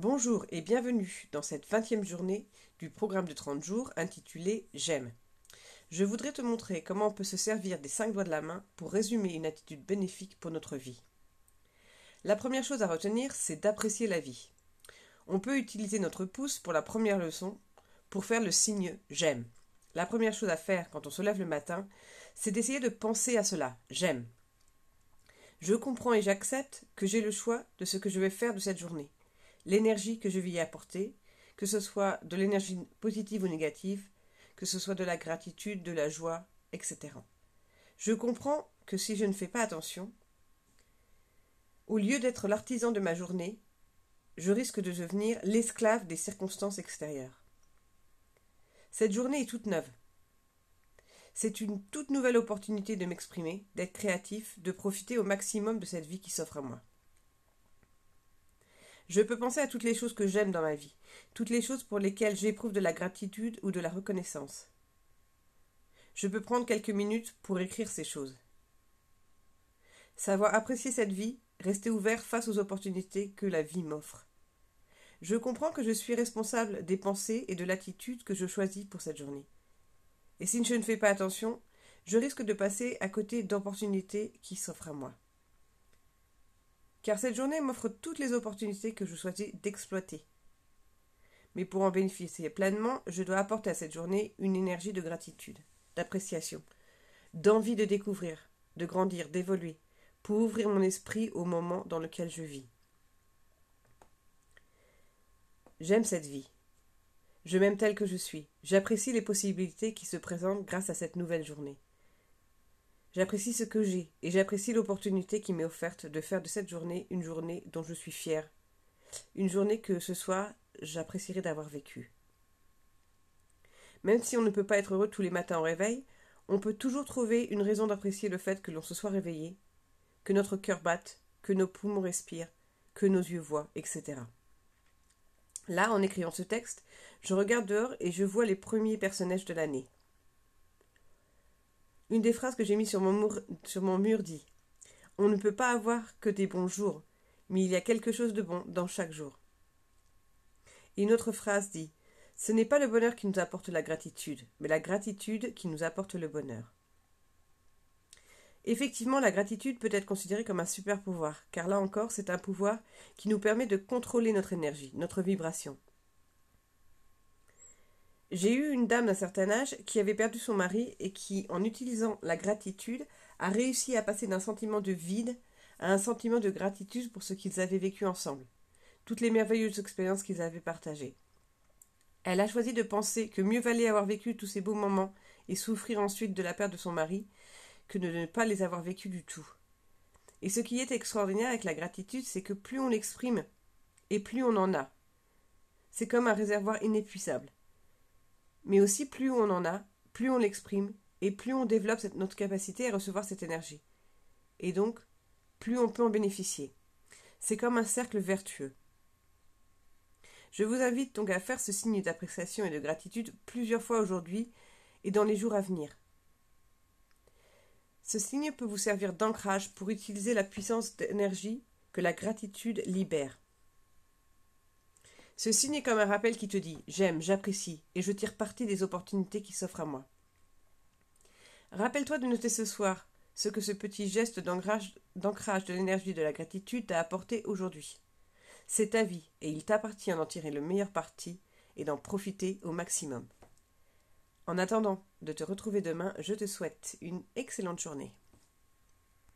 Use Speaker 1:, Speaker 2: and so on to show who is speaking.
Speaker 1: Bonjour et bienvenue dans cette vingtième journée du programme de 30 jours intitulé J'aime. Je voudrais te montrer comment on peut se servir des cinq doigts de la main pour résumer une attitude bénéfique pour notre vie. La première chose à retenir, c'est d'apprécier la vie. On peut utiliser notre pouce pour la première leçon pour faire le signe J'aime. La première chose à faire quand on se lève le matin, c'est d'essayer de penser à cela. J'aime. Je comprends et j'accepte que j'ai le choix de ce que je vais faire de cette journée l'énergie que je vais y apporter, que ce soit de l'énergie positive ou négative, que ce soit de la gratitude, de la joie, etc. Je comprends que si je ne fais pas attention, au lieu d'être l'artisan de ma journée, je risque de devenir l'esclave des circonstances extérieures. Cette journée est toute neuve. C'est une toute nouvelle opportunité de m'exprimer, d'être créatif, de profiter au maximum de cette vie qui s'offre à moi. Je peux penser à toutes les choses que j'aime dans ma vie, toutes les choses pour lesquelles j'éprouve de la gratitude ou de la reconnaissance. Je peux prendre quelques minutes pour écrire ces choses. Savoir apprécier cette vie, rester ouvert face aux opportunités que la vie m'offre. Je comprends que je suis responsable des pensées et de l'attitude que je choisis pour cette journée. Et si je ne fais pas attention, je risque de passer à côté d'opportunités qui s'offrent à moi car cette journée m'offre toutes les opportunités que je souhaitais d'exploiter. Mais pour en bénéficier pleinement, je dois apporter à cette journée une énergie de gratitude, d'appréciation, d'envie de découvrir, de grandir, d'évoluer, pour ouvrir mon esprit au moment dans lequel je vis. J'aime cette vie. Je m'aime telle que je suis. J'apprécie les possibilités qui se présentent grâce à cette nouvelle journée. J'apprécie ce que j'ai et j'apprécie l'opportunité qui m'est offerte de faire de cette journée une journée dont je suis fière, une journée que ce soir j'apprécierais d'avoir vécue. Même si on ne peut pas être heureux tous les matins au réveil, on peut toujours trouver une raison d'apprécier le fait que l'on se soit réveillé, que notre cœur batte, que nos poumons respirent, que nos yeux voient, etc. Là, en écrivant ce texte, je regarde dehors et je vois les premiers personnages de l'année. Une des phrases que j'ai mise sur mon, mur, dit On ne peut pas avoir que des bons jours, mais il y a quelque chose de bon dans chaque jour. Une autre phrase dit Ce n'est pas le bonheur qui nous apporte la gratitude, mais la gratitude qui nous apporte le bonheur. Effectivement, la gratitude peut être considérée comme un super pouvoir, car là encore, c'est un pouvoir qui nous permet de contrôler notre énergie, notre vibration. J'ai eu une dame d'un certain âge qui avait perdu son mari et qui, en utilisant la gratitude, a réussi à passer d'un sentiment de vide à un sentiment de gratitude pour ce qu'ils avaient vécu ensemble, toutes les merveilleuses expériences qu'ils avaient partagées. Elle a choisi de penser que mieux valait avoir vécu tous ces beaux moments et souffrir ensuite de la perte de son mari que de ne pas les avoir vécus du tout. Et ce qui est extraordinaire avec la gratitude, c'est que plus on l'exprime, et plus on en a. C'est comme un réservoir inépuisable. Mais aussi, plus on en a, plus on l'exprime, et plus on développe notre capacité à recevoir cette énergie. Et donc, plus on peut en bénéficier. C'est comme un cercle vertueux. Je vous invite donc à faire ce signe d'appréciation et de gratitude plusieurs fois aujourd'hui et dans les jours à venir. Ce signe peut vous servir d'ancrage pour utiliser la puissance d'énergie que la gratitude libère. Ce signe est comme un rappel qui te dit J'aime, j'apprécie, et je tire parti des opportunités qui s'offrent à moi. Rappelle-toi de noter ce soir ce que ce petit geste d'ancrage de l'énergie de la gratitude t'a apporté aujourd'hui. C'est ta vie, et il t'appartient d'en tirer le meilleur parti et d'en profiter au maximum. En attendant de te retrouver demain, je te souhaite une excellente journée.